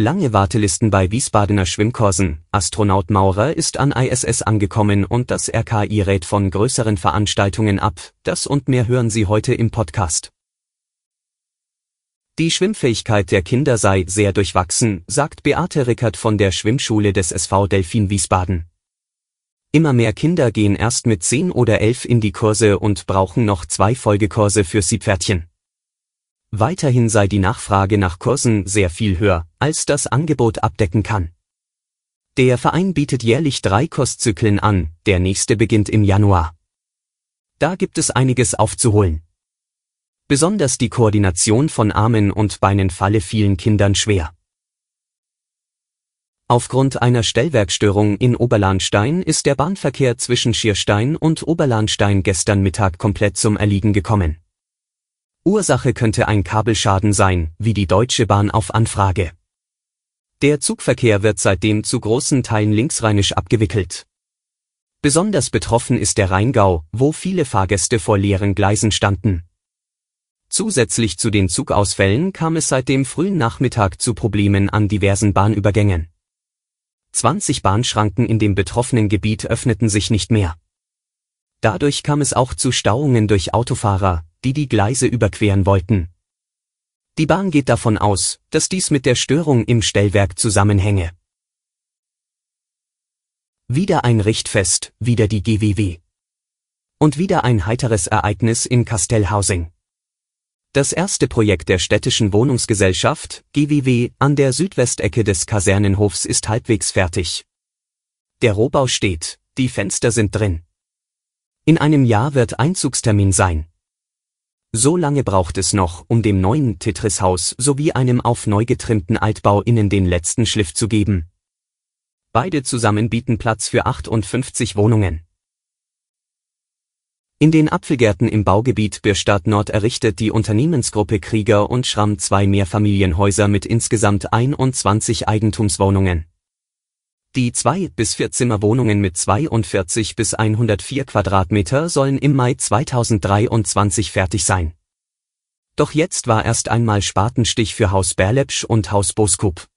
Lange Wartelisten bei Wiesbadener Schwimmkursen. Astronaut Maurer ist an ISS angekommen und das RKI rät von größeren Veranstaltungen ab. Das und mehr hören Sie heute im Podcast. Die Schwimmfähigkeit der Kinder sei sehr durchwachsen, sagt Beate Rickert von der Schwimmschule des SV Delfin Wiesbaden. Immer mehr Kinder gehen erst mit 10 oder 11 in die Kurse und brauchen noch zwei Folgekurse für Siebpferdchen. Weiterhin sei die Nachfrage nach Kursen sehr viel höher, als das Angebot abdecken kann. Der Verein bietet jährlich drei Kurszyklen an, der nächste beginnt im Januar. Da gibt es einiges aufzuholen. Besonders die Koordination von Armen und Beinen falle vielen Kindern schwer. Aufgrund einer Stellwerkstörung in Oberlahnstein ist der Bahnverkehr zwischen Schierstein und Oberlahnstein gestern Mittag komplett zum Erliegen gekommen. Ursache könnte ein Kabelschaden sein, wie die Deutsche Bahn auf Anfrage. Der Zugverkehr wird seitdem zu großen Teilen linksrheinisch abgewickelt. Besonders betroffen ist der Rheingau, wo viele Fahrgäste vor leeren Gleisen standen. Zusätzlich zu den Zugausfällen kam es seit dem frühen Nachmittag zu Problemen an diversen Bahnübergängen. 20 Bahnschranken in dem betroffenen Gebiet öffneten sich nicht mehr. Dadurch kam es auch zu Stauungen durch Autofahrer, die die Gleise überqueren wollten. Die Bahn geht davon aus, dass dies mit der Störung im Stellwerk zusammenhänge. Wieder ein Richtfest, wieder die GWW. Und wieder ein heiteres Ereignis in Kastellhausing. Das erste Projekt der städtischen Wohnungsgesellschaft, GWW, an der Südwestecke des Kasernenhofs ist halbwegs fertig. Der Rohbau steht, die Fenster sind drin. In einem Jahr wird Einzugstermin sein. So lange braucht es noch, um dem neuen Tetris-Haus sowie einem auf neu getrimmten Altbau innen den letzten Schliff zu geben. Beide zusammen bieten Platz für 58 Wohnungen. In den Apfelgärten im Baugebiet Bürstadt Nord errichtet die Unternehmensgruppe Krieger und Schramm zwei Mehrfamilienhäuser mit insgesamt 21 Eigentumswohnungen. Die zwei bis vier Zimmerwohnungen mit 42 bis 104 Quadratmeter sollen im Mai 2023 fertig sein. Doch jetzt war erst einmal Spatenstich für Haus Berlepsch und Haus Boskup.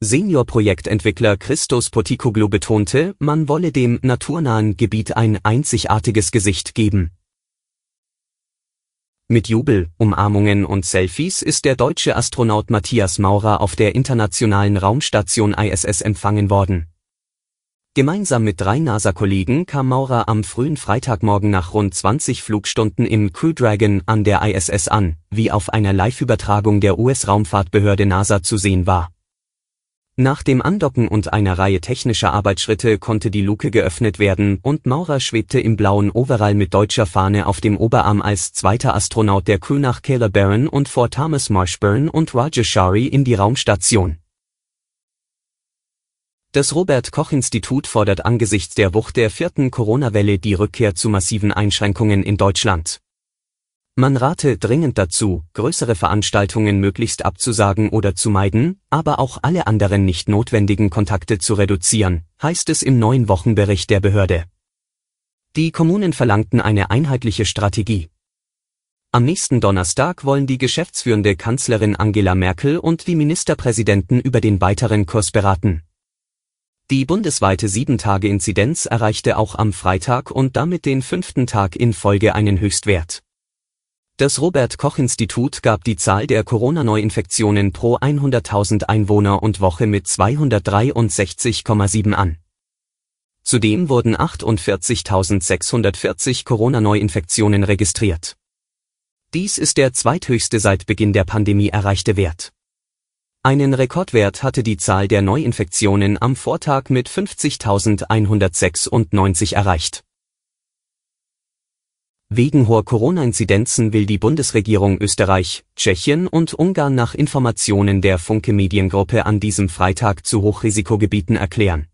Senior-Projektentwickler Christos Potikoglu betonte, man wolle dem naturnahen Gebiet ein einzigartiges Gesicht geben. Mit Jubel, Umarmungen und Selfies ist der deutsche Astronaut Matthias Maurer auf der internationalen Raumstation ISS empfangen worden. Gemeinsam mit drei NASA-Kollegen kam Maurer am frühen Freitagmorgen nach rund 20 Flugstunden im Crew Dragon an der ISS an, wie auf einer Live-Übertragung der US-Raumfahrtbehörde NASA zu sehen war. Nach dem Andocken und einer Reihe technischer Arbeitsschritte konnte die Luke geöffnet werden und Maurer schwebte im blauen Overall mit deutscher Fahne auf dem Oberarm als zweiter Astronaut der Crew nach Caleb Barron und vor Thomas Marshburn und Roger Shari in die Raumstation. Das Robert Koch Institut fordert angesichts der Wucht der vierten Corona-Welle die Rückkehr zu massiven Einschränkungen in Deutschland. Man rate dringend dazu, größere Veranstaltungen möglichst abzusagen oder zu meiden, aber auch alle anderen nicht notwendigen Kontakte zu reduzieren, heißt es im neuen Wochenbericht der Behörde. Die Kommunen verlangten eine einheitliche Strategie. Am nächsten Donnerstag wollen die geschäftsführende Kanzlerin Angela Merkel und die Ministerpräsidenten über den weiteren Kurs beraten. Die bundesweite 7-Tage-Inzidenz erreichte auch am Freitag und damit den fünften Tag in Folge einen Höchstwert. Das Robert Koch Institut gab die Zahl der Corona-Neuinfektionen pro 100.000 Einwohner und Woche mit 263,7 an. Zudem wurden 48.640 Corona-Neuinfektionen registriert. Dies ist der zweithöchste seit Beginn der Pandemie erreichte Wert. Einen Rekordwert hatte die Zahl der Neuinfektionen am Vortag mit 50.196 erreicht. Wegen hoher Corona-Inzidenzen will die Bundesregierung Österreich, Tschechien und Ungarn nach Informationen der Funke Mediengruppe an diesem Freitag zu Hochrisikogebieten erklären.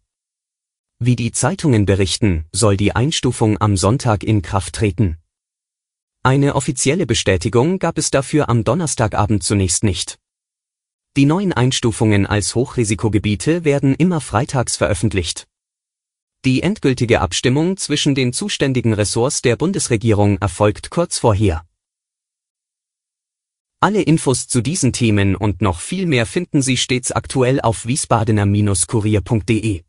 Wie die Zeitungen berichten, soll die Einstufung am Sonntag in Kraft treten. Eine offizielle Bestätigung gab es dafür am Donnerstagabend zunächst nicht. Die neuen Einstufungen als Hochrisikogebiete werden immer freitags veröffentlicht. Die endgültige Abstimmung zwischen den zuständigen Ressorts der Bundesregierung erfolgt kurz vorher. Alle Infos zu diesen Themen und noch viel mehr finden Sie stets aktuell auf wiesbadener-kurier.de.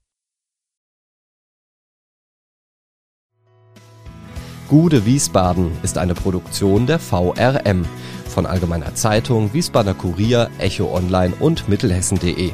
Gude Wiesbaden ist eine Produktion der VRM von Allgemeiner Zeitung, Wiesbadener Kurier, Echo Online und Mittelhessen.de.